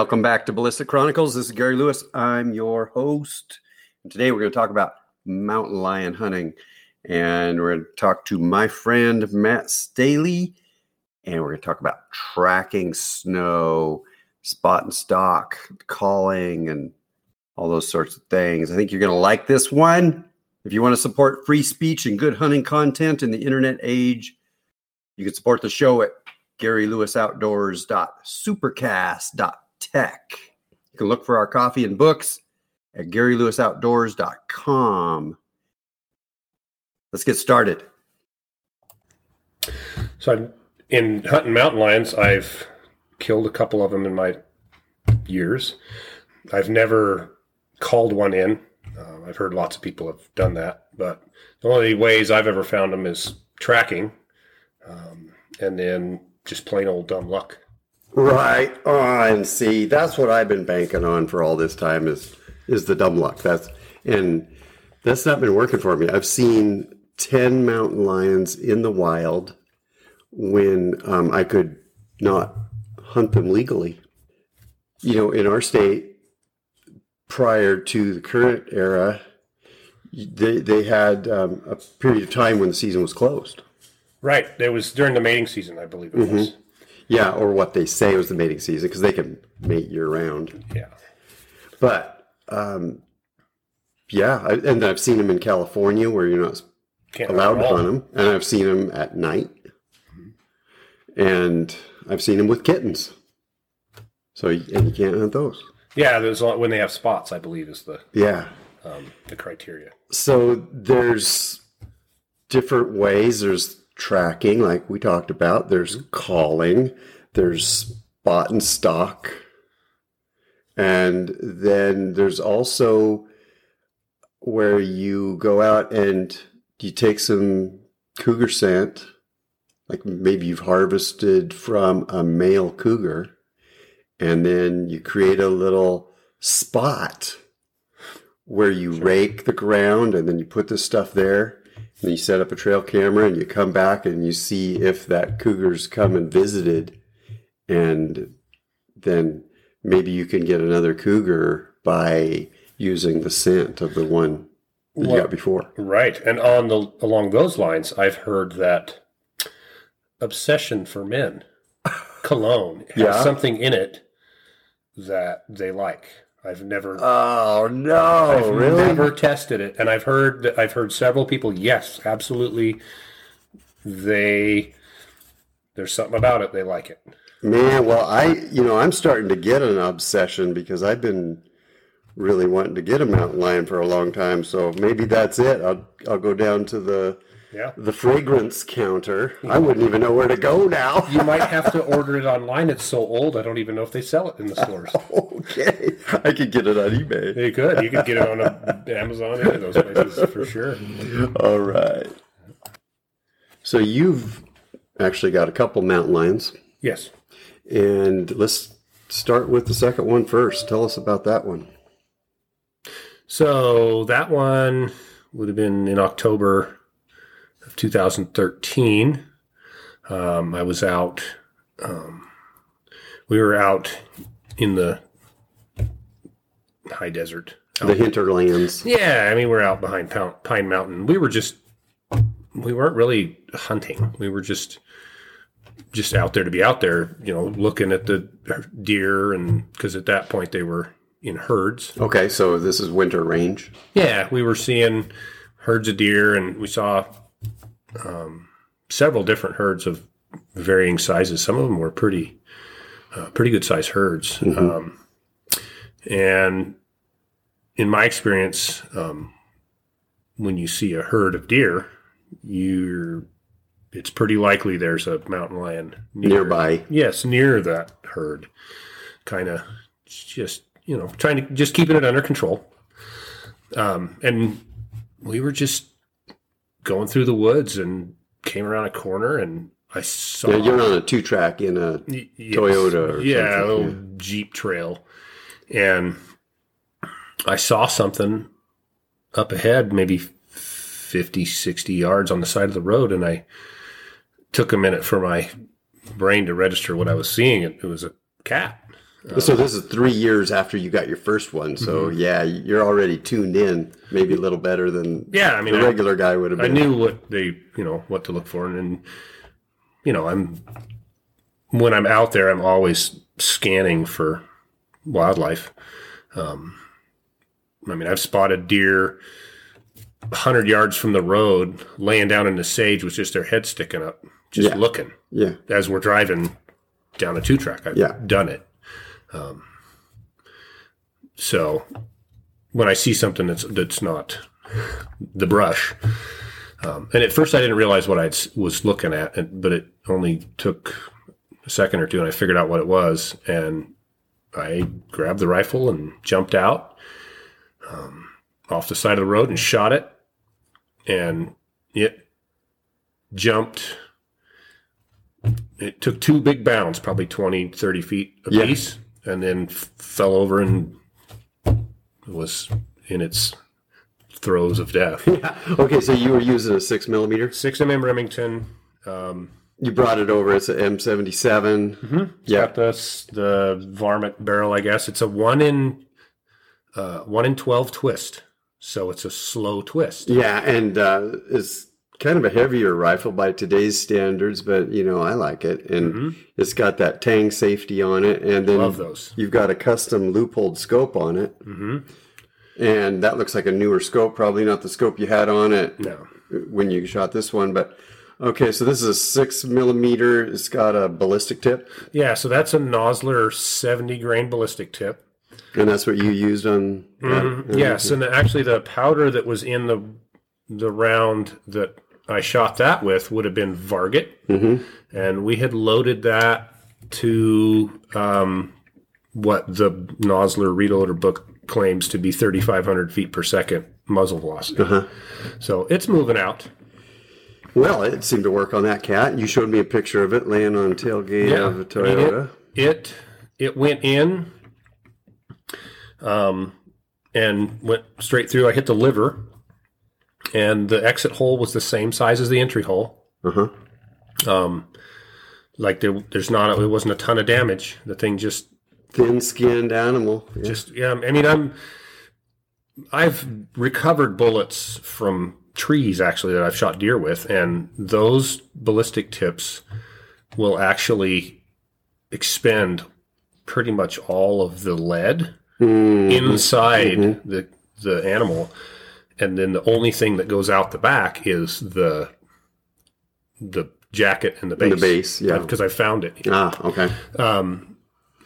Welcome back to Ballistic Chronicles. This is Gary Lewis. I'm your host. Today we're going to talk about mountain lion hunting. And we're going to talk to my friend Matt Staley. And we're going to talk about tracking snow, spot and stock, calling, and all those sorts of things. I think you're going to like this one. If you want to support free speech and good hunting content in the internet age, you can support the show at GaryLewisOutdoors.supercast.tech. You can look for our coffee and books at GaryLewisOutdoors.com. Let's get started. So, in hunting mountain lions, I've killed a couple of them in my years. I've never called one in. Uh, I've heard lots of people have done that, but the only ways I've ever found them is tracking, um, and then just plain old dumb luck. Right on. See, that's what I've been banking on for all this time is is the dumb luck. That's and that's not been working for me. I've seen ten mountain lions in the wild when um, I could not hunt them legally. You know, in our state, prior to the current era, they they had um, a period of time when the season was closed. Right. It was during the mating season, I believe it Mm-hmm. was. Yeah, or what they say was the mating season because they can mate year round. Yeah. But um, yeah, I, and I've seen them in California where you're not Can't allowed to hunt them, and I've seen them at night, and I've seen them with kittens. So and you can't hunt those. Yeah, there's a lot, when they have spots, I believe, is the Yeah. um, the criteria. So there's different ways. There's tracking, like we talked about. There's mm-hmm. calling. There's spot and stock. And then there's also where you go out and you take some cougar scent, like maybe you've harvested from a male cougar, and then you create a little spot where you rake the ground and then you put this stuff there and you set up a trail camera and you come back and you see if that cougar's come and visited and then maybe you can get another cougar by using the scent of the one that you got before. Right. And on the along those lines, I've heard that obsession for men cologne has Yeah. something in it that they like. I've never Oh no, I've really? never tested it, and I've heard that I've heard several people. Yes, absolutely. They there's something about it they like it. Man, well, I, you know, I'm starting to get an obsession because I've been really wanting to get a mountain lion for a long time. So maybe that's it. I'll, I'll go down to the, Yeah. the fragrance counter. I wouldn't even know where to go now. You might have to order it online. It's so old, I don't even know if they sell it in the stores. okay, I could get it on eBay. You could. You could get it on a, Amazon, any of those places for sure. All right. So you've actually got a couple mountain lions, Yes. and let's start with the second one first. Tell us about that one. So that one would have been in October of 2013. Um, I was out. Um, we were out in the high desert. The hinterlands. Yeah, I mean we're out behind Pine Pine Mountain. We were just we weren't really hunting. We were just just out there to be out there, you know, looking at the deer and because at that point they were in herds. Okay, so this is winter range. Yeah, we were seeing herds of deer, and we saw um, several different herds of varying sizes. Some of them were pretty, uh, pretty good sized herds. Um, and in my experience, um, when you see a herd of deer, you're it's pretty likely there's a mountain lion near, Nearby. Yes, near that herd. Kind of just you know trying to just keeping it under control. Um, and we were just going through the woods and came around a corner and I saw Yeah, you're on a two track in a yes. Toyota or yeah, a little Jeep trail. And I saw something up ahead, maybe 50, 60 yards on the side of the road. And I took a minute for my brain to register what I was seeing. It, it was a cat. So this is three years after you got your first one. So yeah, you're already tuned in, maybe a little better than Yeah, I mean, the I- regular guy would have I knew what they, you know, what to look for, and, and you know, I'm when I'm out there, I'm always scanning for wildlife. Um, I mean, I've spotted deer hundred yards from the road, laying down in the sage with just their head sticking up, just Yeah. looking yeah, as we're driving down a two track. I've Yeah. done it. Um, so when I see something that's that's not the brush, um, and at first I didn't realize what I was looking at, and, but it only took a second or two, and I figured out what it was, and I grabbed the rifle and jumped out um, off the side of the road and shot it, and it jumped it took two big bounds, probably 20, 30 feet Yeah. And then fell over and was in its throes of death. Yeah. Okay, so you were using a six millimeter. Six mm Remington. Um, You brought it over. It's an M77. it's Yeah. got the the varmint barrel, I guess. It's a one in uh, one in twelve twist, so it's a slow twist. Yeah, and uh, it's kind of a heavier rifle by today's standards, but you know I like it, and it's got that Tang safety on it, and then Mm-hmm. Love those. you've got a custom Leupold scope on it, hmm and that looks like a newer scope, probably not the scope you had on it No, when you shot this one, but. Okay, so this is a six millimeter. It's got a ballistic tip, yeah. So that's a Nosler seventy grain ballistic tip. and that's what you used on. Mhm. Yes, and the, actually, the powder that was in the the round that I shot that with would have been Varget, Mhm. and we had loaded that to um, what the Nosler reloader book claims to be 3,500 feet per second muzzle velocity. Uh-huh. So it's moving out. Well, it seemed to work on that cat. You showed me a picture of it laying on tailgate of a Toyota. it, it it went in, um, and went straight through. I hit the liver, and the exit hole was the same size as the entry hole. Uh-huh. Um, like there, there's not, it wasn't a ton of damage. The thing just, Thin-skinned animal. Yeah. just, yeah. I mean, I'm, I've recovered bullets from trees actually that I've shot deer with, and those ballistic tips will actually expend pretty much all of the lead Mm, inside the the animal, and then the only thing that goes out the back is the the jacket and the base. the base, yeah. because I found it. ah, okay. Um,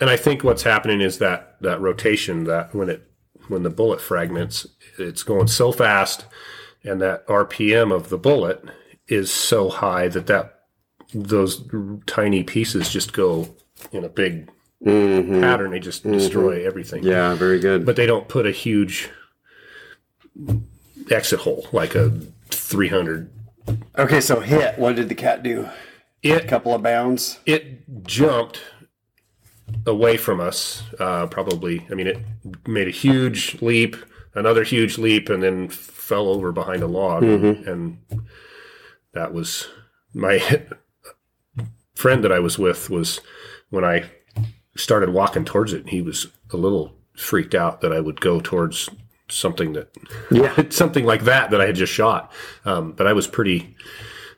and I think what's happening is that that rotation that when it when the bullet fragments, it's going so fast, and that RPM of the bullet is so high that that those tiny pieces just go in a big hmm pattern. They just destroy everything. Yeah, very good. But they don't put a huge exit hole like a 300. okay, so hit. What did the cat do? It, A couple of bounds. it jumped away from us uh, probably i mean it made a huge leap another huge leap and then fell over behind a log and that was my friend that i was with was when i started walking towards it he was a little freaked out that i would go towards something that Yeah. something like that that i had just shot um, but i was pretty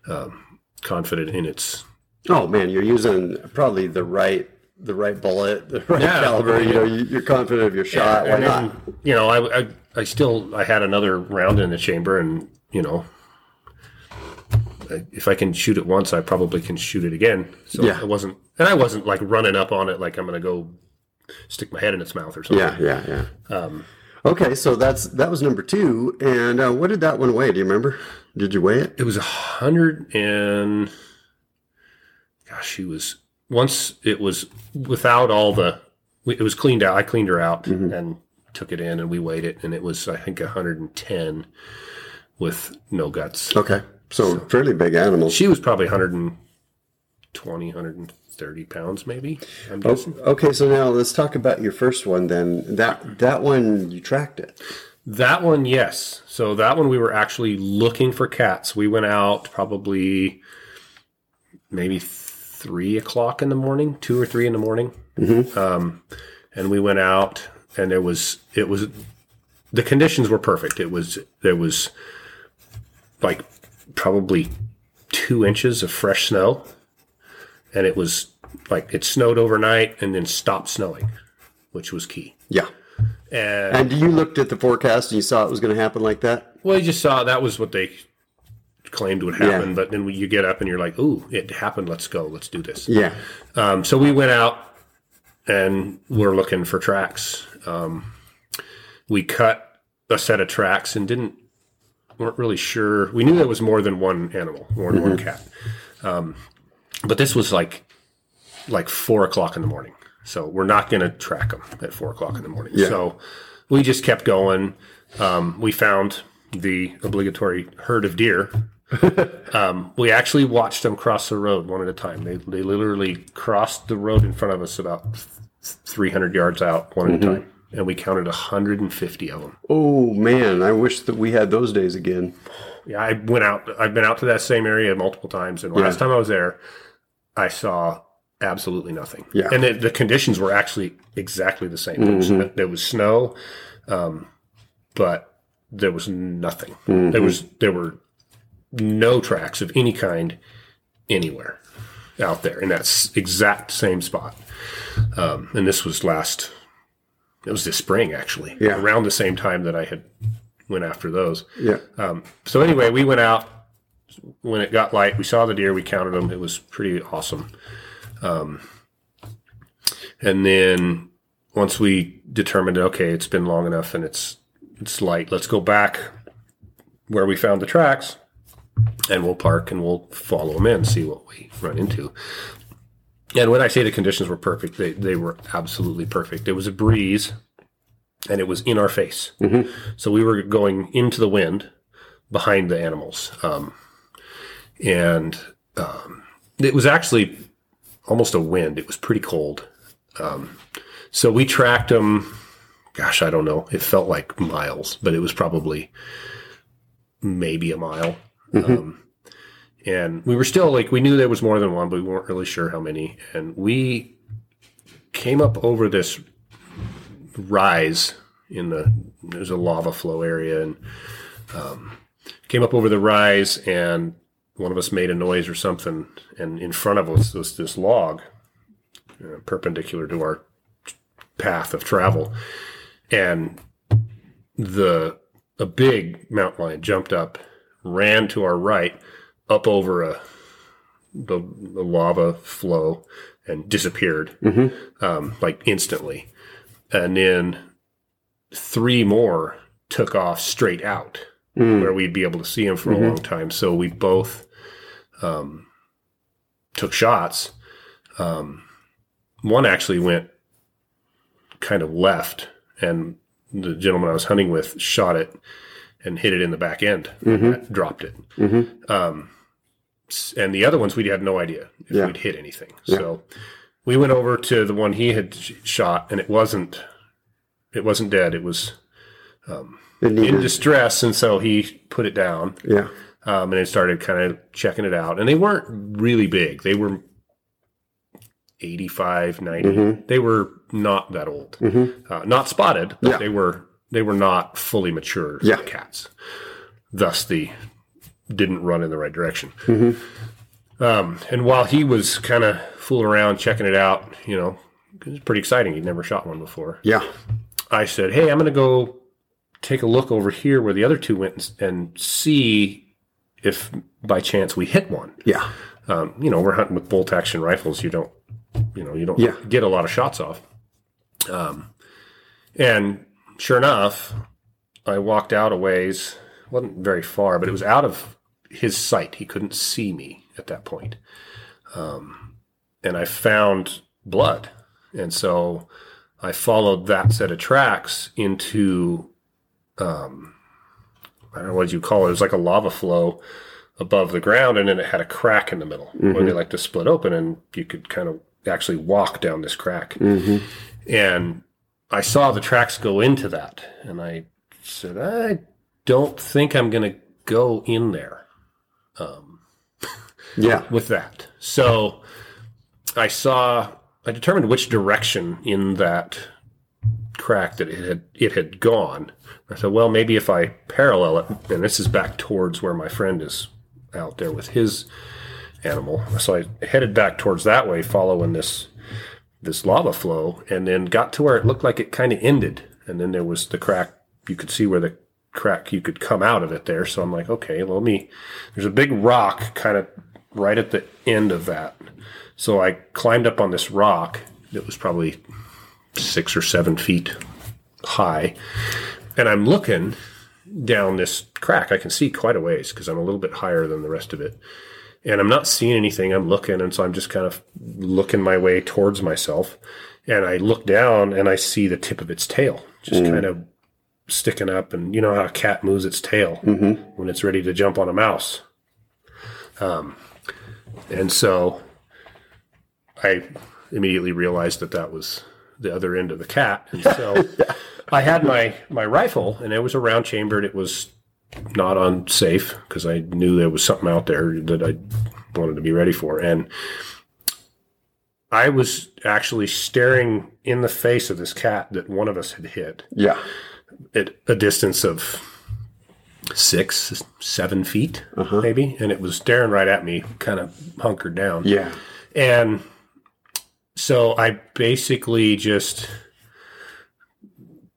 um, confident in its Oh man, you're using probably the right the right bullet, the right Yeah. caliber. You know, you, you're confident of your shot. Why not? then, you know, I, I, I still, I had another round in the chamber, and you know, if I can shoot it once, I probably can shoot it again. So Yeah. I wasn't, and I wasn't like running up on it like I'm going to go stick my head in its mouth or something. Yeah, yeah, yeah. Um, Okay, so that's that was number two. And uh, what did that one weigh? Do you remember? Did you weigh it? it was a hundred and, gosh, she was once it was without all the, it was cleaned out. I cleaned her out and took it in, and we weighed it, and it was I think 110 with no guts. Okay, so, fairly big animal. She was probably 120, 130 pounds, maybe. I'm guessing. Okay, so now let's talk about your first one. Then that that one you tracked it. That one, yes. So that one, we were actually looking for cats. We went out probably maybe three o'clock in the morning, two or three in the morning. Um, and we went out, and there was it was the conditions were perfect. It was there was like probably two inches of fresh snow, and it was like it snowed overnight and then stopped snowing, which was key. Yeah. And And you looked at the forecast and you saw it was going to happen like that? well, you just saw that was what they claimed would happen, but then you get up and you're like, "Ooh, it happened! Let's go! Let's do this." Yeah. Um, so we went out and we're looking for tracks. Um, we cut a set of tracks and didn't weren't really sure. We knew there was more than one animal, more than one cat. Um, but this was like like four o'clock in the morning, so we're not going to track them at four o'clock in the morning. Yeah. So we just kept going. Um, we found the obligatory herd of deer um, we actually watched them cross the road one at a time. They, they literally crossed the road in front of us about 300 yards out one at a time. And we counted 150 of them. Oh, man. I wish that we had those days again. Yeah, I went out. I've been out to that same area multiple times. And last Yeah. time I was there, I saw absolutely nothing. Yeah. And the, the conditions were actually exactly the same. There, was, there was snow, um, but there was nothing. There was there were no tracks of any kind anywhere out there in that s- exact same spot. Um, and this was last. It was this spring actually, Yeah. around the same time that I had went after those. Yeah. Um, so anyway, we went out when it got light. We saw the deer. We counted them. It was pretty awesome. Um, and then once we determined, okay, it's been long enough and it's it's light. Let's go back where we found the tracks, and we'll park and we'll follow them in, see what we run into. And when I say the conditions were perfect, they they were absolutely perfect. There was a breeze, and it was in our face. So we were going into the wind behind the animals. Um, and um, it was actually almost a wind. It was pretty cold. Um, so we tracked them. Gosh, I don't know. It felt like miles, but it was probably maybe a mile. Um, and we were still like, we knew there was more than one, but we weren't really sure how many. And we came up over this rise in the, there's a lava flow area and um, came up over the rise and one of us made a noise or something. And in front of us was this log uh, perpendicular to our path of travel. And the, a big mountain lion jumped up, ran to our right, up over a the, the lava flow, and disappeared um, like instantly. And then three more took off straight out, where we'd be able to see him for a long time. So we both um, took shots. Um, one actually went kind of left, and the gentleman I was hunting with shot it and hit it in the back end, and that dropped it. Um, and the other ones we had no idea if Yeah. we'd hit anything. So we went over to the one he had sh- shot, and it wasn't it wasn't dead. It was It in distress, and so he put it down yeah. Um, and then started kind of checking it out. And they weren't really big. They were 85, 90. They were not that old. Uh, not spotted, but Yeah. they were they were not fully mature Yeah. cats. Thus, the didn't run in the right direction. Um, and while he was kind of fooling around checking it out, you know, it was pretty exciting. He'd never shot one before. Yeah. I said, "Hey, I'm going to go take a look over here where the other two went and, and see if by chance we hit one." Yeah. Um, you know, we're hunting with bolt action rifles. You don't, you know, you don't Yeah. get a lot of shots off. Um, and sure enough, I walked out a ways. wasn't very far, but it was out of his sight. He couldn't see me at that point. Um, and I found blood, and so I followed that set of tracks into, um, I don't know what you call it. It was like a lava flow above the ground, and then it had a crack in the middle where they mm-hmm. like to split open, and you could kind of actually walk down this crack. Mm-hmm. And I saw the tracks go into that, and I said, I don't think I'm going to go in there um, Yeah. with that. So I saw, I determined which direction in that crack that it had it had gone. I said, well, maybe if I parallel it, and this is back towards where my friend is out there with his animal. So I headed back towards that way, following this this lava flow, and then got to where it looked like it kind of ended, and then there was the crack. You could see where the crack you could come out of it there. So I'm like, okay, let me. There's a big rock kind of right at the end of that. So I climbed up on this rock that was probably six or seven feet high, and I'm looking down this crack. I can see quite a ways because I'm a little bit higher than the rest of it. And I'm not seeing anything. I'm looking. And so I'm just kind of looking my way towards myself. And I look down and I see the tip of its tail just kind of sticking up. And you know how a cat moves its tail when it's ready to jump on a mouse. Um, and so I immediately realized that that was the other end of the cat. And so I had my, my rifle and it was a round chambered. It was not unsafe because I knew there was something out there that I wanted to be ready for. And I was actually staring in the face of this cat that one of us had hit Yeah. at a distance of six, seven feet, uh-huh. maybe. And it was staring right at me, kind of hunkered down. Yeah. And so I basically just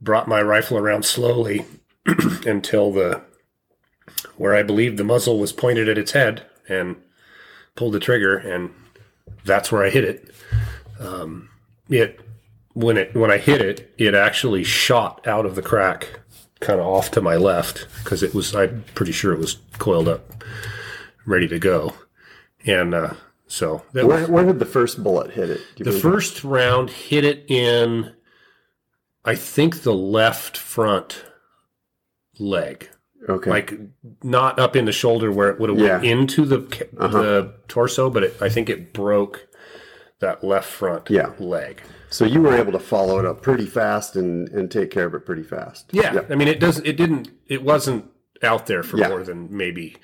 brought my rifle around slowly until the where I believed the muzzle was pointed at its head and pulled the trigger and that's where I hit it. Um, it when it when I hit it, it actually shot out of the crack kind of off to my left because it was I'm pretty sure it was coiled up ready to go. And uh, so that was, Where, where did the first bullet hit it? The first round hit it in, I think, the left front leg. okay. Like not up in the shoulder where it would have went into the ca- uh-huh. the torso, but it, I think it broke that left front Yeah. leg. so you were able to follow it up pretty fast and, and take care of it pretty fast. Yeah, I mean, it doesn't. It didn't. It wasn't out there for Yeah. more than maybe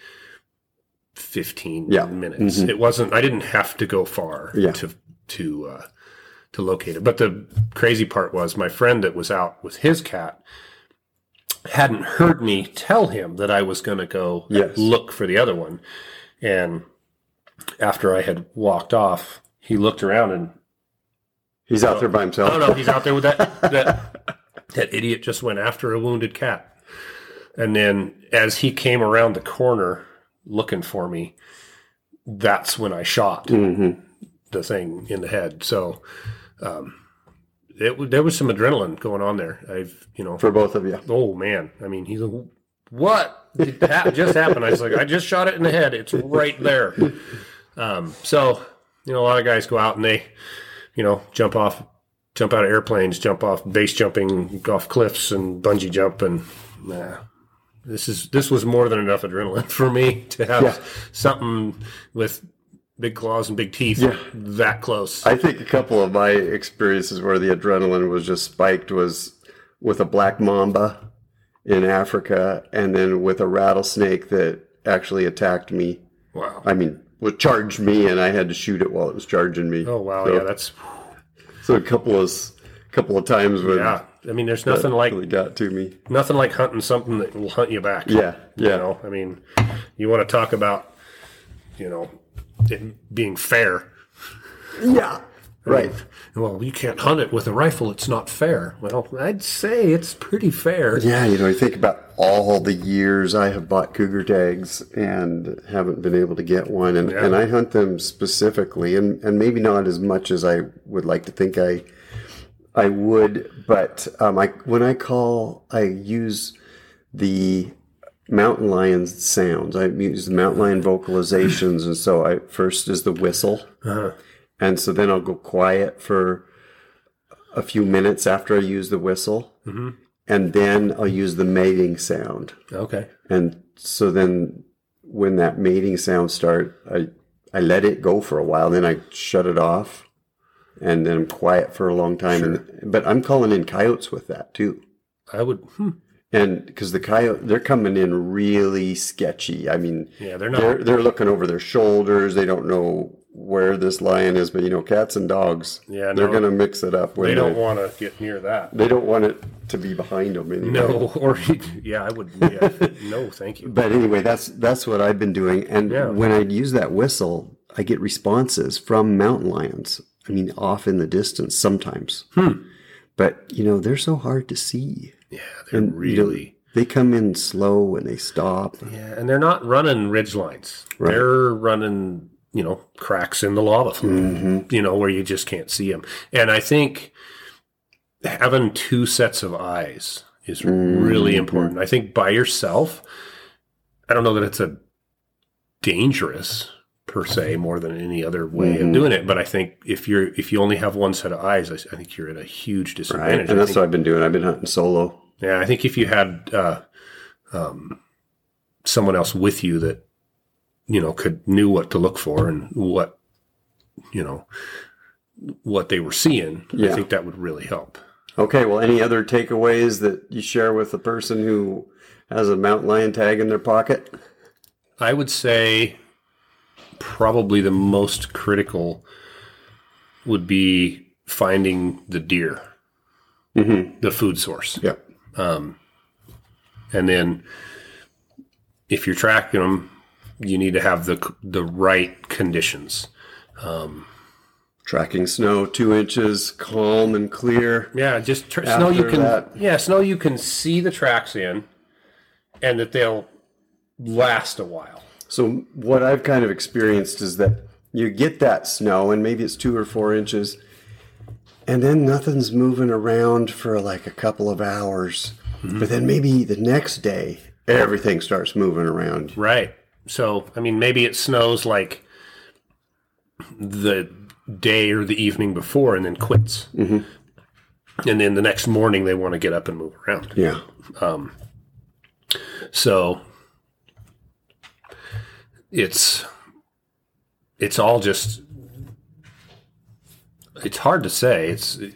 fifteen Yeah. Mm-hmm. minutes. It wasn't. I didn't have to go far Yeah. to to uh, to locate it. But the crazy part was my friend that was out with his cat hadn't heard me tell him that I was going to go Yes. look for the other one, and after I had walked off, he looked around and He's out there by himself. Oh no, he's out there with that that that idiot just went after a wounded cat. And then as he came around the corner looking for me, that's when I shot Mm-hmm. the thing in the head. So um, it there was some adrenaline going on there. I've you know For both of you. oh man, I mean he's like, what did that just happened? I was like, I just shot it in the head. It's right there. Um, so you know, a lot of guys go out and they, you know, jump off, jump out of airplanes, jump off base jumping off cliffs and bungee jump and nah. This is this was more than enough adrenaline for me to have Yeah. something with big claws and big teeth Yeah. that close. I think a couple of my experiences where the adrenaline was just spiked was with a black mamba in Africa and then with a rattlesnake that actually attacked me. wow. I mean, would charged me and I had to shoot it while it was charging me. Oh wow, So, yeah, that's so a couple of couple of times when yeah. I mean, there's nothing like really got to me. nothing like hunting something that will hunt you back. Yeah, You yeah. know, I mean, you want to talk about, you know, it being fair. Yeah. Right. Well, you can't hunt it with a rifle. It's not fair. Well, I'd say it's pretty fair. Yeah, you know, you think about all the years I have bought cougar tags and haven't been able to get one, and, Yeah. and I hunt them specifically, and, and maybe not as much as I would like to think I I would, but um, I when I call, I use the mountain lion sounds. I use the mountain lion vocalizations, and so I first is the whistle, Uh-huh. and so then I'll go quiet for a few minutes after I use the whistle Mm-hmm. and then I'll use the mating sound. Okay. And so then when that mating sound starts, I I let it go for a while, then I shut it off, and then I'm quiet for a long time. And but I'm calling in coyotes with that too, I would. Hmm, and because the coyote they're coming in really sketchy. I mean, yeah, they're not. they're they're looking over their shoulders. They don't know where this lion is, but you know, cats and dogs, Yeah, they're going to mix it up. When they don't want to get near that. They don't want it to be behind them. Anyway. No, or yeah, I would. Yeah, no, thank you. But anyway, that's that's what I've been doing. And Yeah. when I use that whistle, I get responses from mountain lions. I mean, off in the distance sometimes. Hmm. But you know, they're so hard to see. Yeah, they're You know, really. they come in slow and they stop. Yeah, and they're not running ridge lines. Right. They're running, you know, cracks in the lava. Mm-hmm. You know, where you just can't see them. And I think having two sets of eyes is Mm-hmm. really important. I think by yourself, I don't know that it's a dangerous per se more than any other way Mm-hmm. of doing it. But I think if you're if you only have one set of eyes, I, I think you're at a huge Right. disadvantage. And that's think- what I've been doing. I've been hunting solo. yeah, I think if you had uh, um, someone else with you that you know could knew what to look for and what you know what they were seeing, I think that would really help. Okay. Well, any other takeaways that you share with the person who has a mountain lion tag in their pocket? I would say probably the most critical would be finding the deer, Mm-hmm. the food source. Yep. Um, and then if you're tracking them, you need to have the the right conditions. Tracking snow two inches, calm and clear. Yeah, just tr- snow you can that- yeah snow you can see the tracks in, and that they'll last a while. So what I've kind of experienced is that you get that snow, and maybe it's two or four inches, and then nothing's moving around for like a couple of hours. But then maybe the next day, everything starts moving around. Right. So I mean, maybe it snows like the day or the evening before, and then quits. Mm-hmm. And then the next morning they want to get up and move around. Yeah. So it's it's all just it's hard to say. It's it's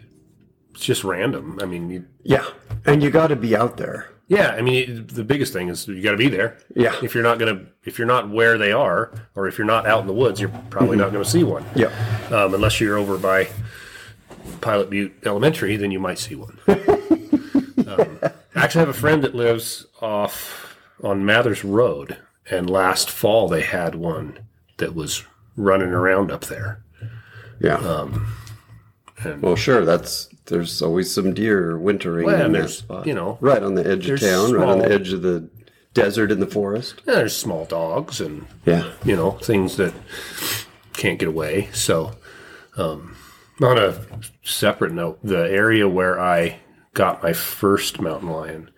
just random. I mean, you, Yeah. And you got to be out there. yeah. I mean, the biggest thing is you got to be there. Yeah. If you're not gonna, if you're not where they are, or if you're not out in the woods, you're probably not going to see one. Yeah. Um, unless you're over by Pilot Butte Elementary, then you might see one. um, I actually have a friend that lives off on Mathers Road, and last fall they had one that was running around up there. Yeah. and- well, sure. That's there's always some deer wintering Well, in that spot. you know, right on the edge of town, right on the edge of the desert in the forest. Yeah, there's small dogs and Yeah. you know things that can't get away. So, um, on a separate note, the area where I got my first mountain lion,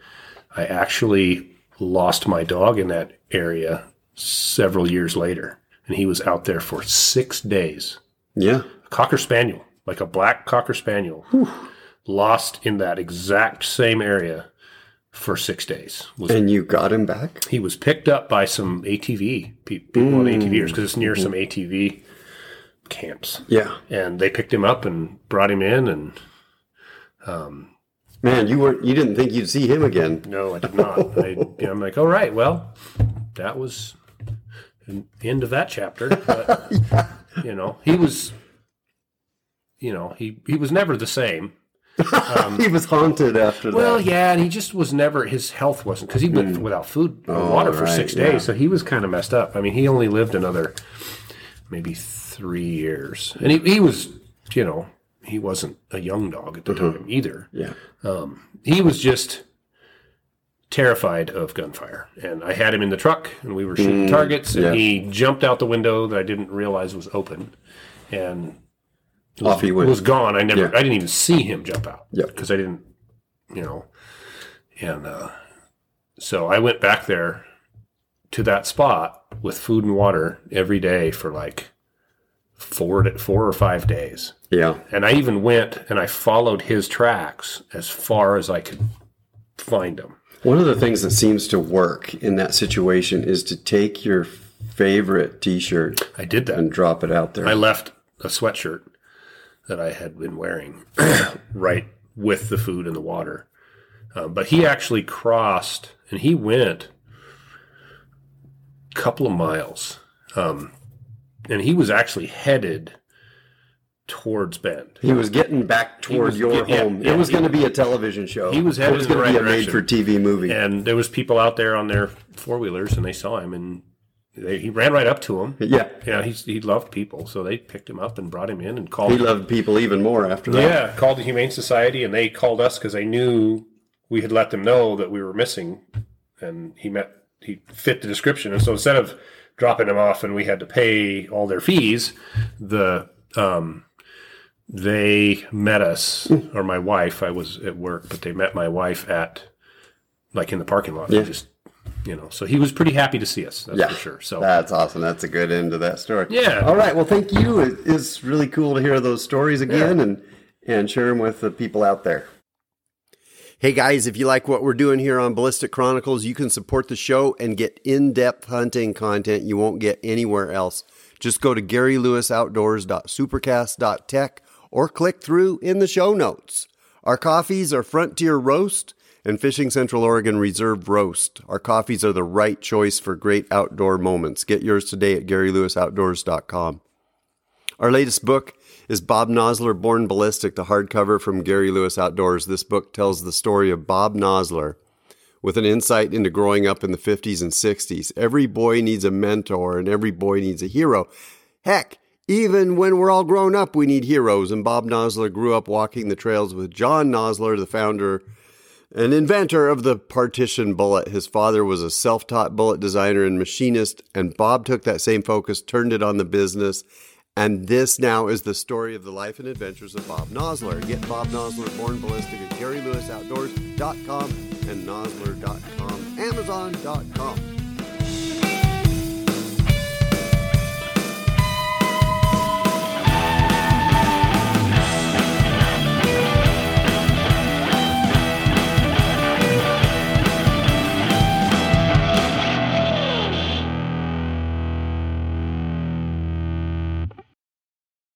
I actually lost my dog in that area several years later, and he was out there for six days. Yeah. A cocker spaniel, like a black cocker spaniel, lost in that exact same area for six days. Was And you got him back? he was picked up by some ATV pe- people on ATVers because mm. it's near mm-hmm. some ATV camps, Yeah. and they picked him up and brought him in. And um, Man, you weren't you didn't think you'd see him again. no, I did not. I, I'm like, all right, well, that was the end of that chapter. But you know, he was, you know, he he was never the same. Um, he was haunted after Well, that. Well, yeah, and he just was never. His health wasn't because he went hmm. without food or Oh, water for right, six yeah. days, so he was kind of messed up. I mean, he only lived another maybe three years, and he, he was, you know, he wasn't a young dog at the Mm-hmm. time either. Yeah. He was just terrified of gunfire, and I had him in the truck, and we were shooting targets, and Mm, yeah. he jumped out the window that I didn't realize was open, and Off he went. was gone. I never, Yeah. I didn't even see him jump out. Yeah. because I didn't, you know, and uh, so I went back there to that spot with food and water every day for like four to, four or five days, yeah. and I even went and I followed his tracks as far as I could find them. One of the things that seems to work in that situation is to take your favorite t-shirt I did that. and drop it out there. I left a sweatshirt that I had been wearing right with the food and the water. Um, but he actually crossed and he went a couple of miles. Um, and he was actually headed towards Bend. He was getting back toward your yeah, home. yeah, it was going to be a television show. He was It was going to right be a made-for-TV movie. And there was people out there on their four wheelers, and they saw him, and they, he ran right up to him. yeah, Yeah, he's, he loved people, so they picked him up and brought him in and called. he loved people even more after that. yeah, called the Humane Society, and they called us because they knew we had let them know that we were missing, and he met he fit the description, and so instead of dropping him off and we had to pay all their fees, the um, they met us or my wife. I was at work, but they met my wife at like in the parking lot. Yeah. Just you know, so he was pretty happy to see us. That's Yeah, for sure. So That's awesome. That's a good end to that story. Yeah. All right. Well, thank you. It is really cool to hear those stories again and and share them with the people out there. Hey guys, if you like what we're doing here on Ballistic Chronicles, you can support the show and get in-depth hunting content you won't get anywhere else. Just go to GaryLewisOutdoors.supercast.tech or click through in the show notes. Our coffees are Frontier Roast and Fishing Central Oregon Reserve Roast. Our coffees are the right choice for great outdoor moments. Get yours today at GaryLewisOutdoors.com. Our latest book is Bob Nosler Born Ballistic, the hardcover from Gary Lewis Outdoors. This book tells the story of Bob Nosler with an insight into growing up in the 50s and 60s. Every boy needs a mentor and every boy needs a hero. Heck, even when we're all grown up, we need heroes. And Bob Nosler grew up walking the trails with John Nosler, the founder and inventor of the partition bullet. His father was a self taught bullet designer and machinist, and Bob took that same focus, turned it on the business. And this now is the story of the life and adventures of Bob Nosler. Get Bob Nosler Born Ballistic at GaryLewisOutdoors.com and Nosler.com, Amazon.com.